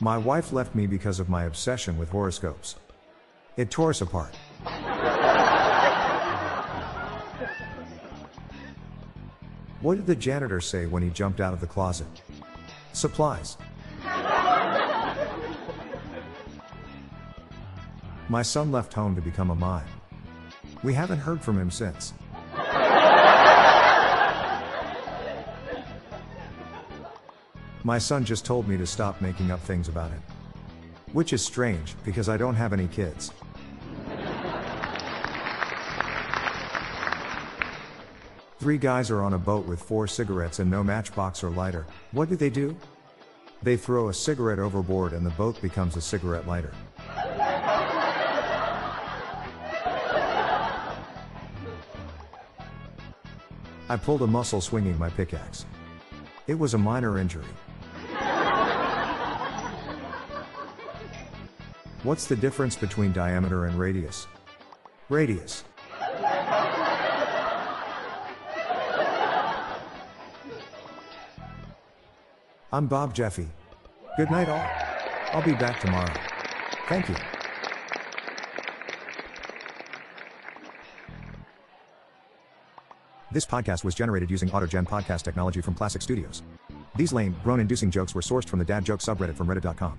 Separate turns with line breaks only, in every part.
My wife left me because of my obsession with horoscopes. It tore us apart. What did the janitor say when he jumped out of the closet? Supplies. My son left home to become a mime. We haven't heard from him since. My son just told me to stop making up things about it. Which is strange, because I don't have any kids. Three guys are on a boat with four cigarettes and no matchbox or lighter. What do they do? They throw a cigarette overboard and the boat becomes a cigarette lighter. I pulled a muscle swinging my pickaxe. It was a minor injury. What's the difference between diameter and radius? Radius. I'm Bob Jeffy. Good night, all. I'll be back tomorrow. Thank you. This podcast was generated using AutoGen podcast technology from Classic Studios. These lame, groan inducing jokes were sourced from the dad joke subreddit from reddit.com.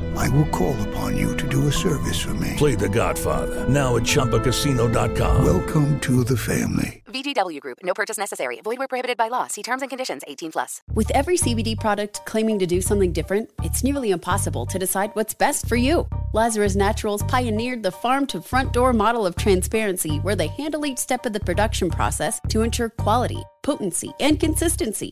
I will call upon you to do a service for me.
Play The Godfather now at ChumbaCasino.com.
Welcome to the family.
VGW Group. No purchase necessary. Void where prohibited by law. See terms and conditions. 18 plus.
With every CBD product claiming to do something different, it's nearly impossible to decide what's best for you. Lazarus Naturals pioneered the farm to front door model of transparency where they handle each step of the production process to ensure quality, potency, and consistency.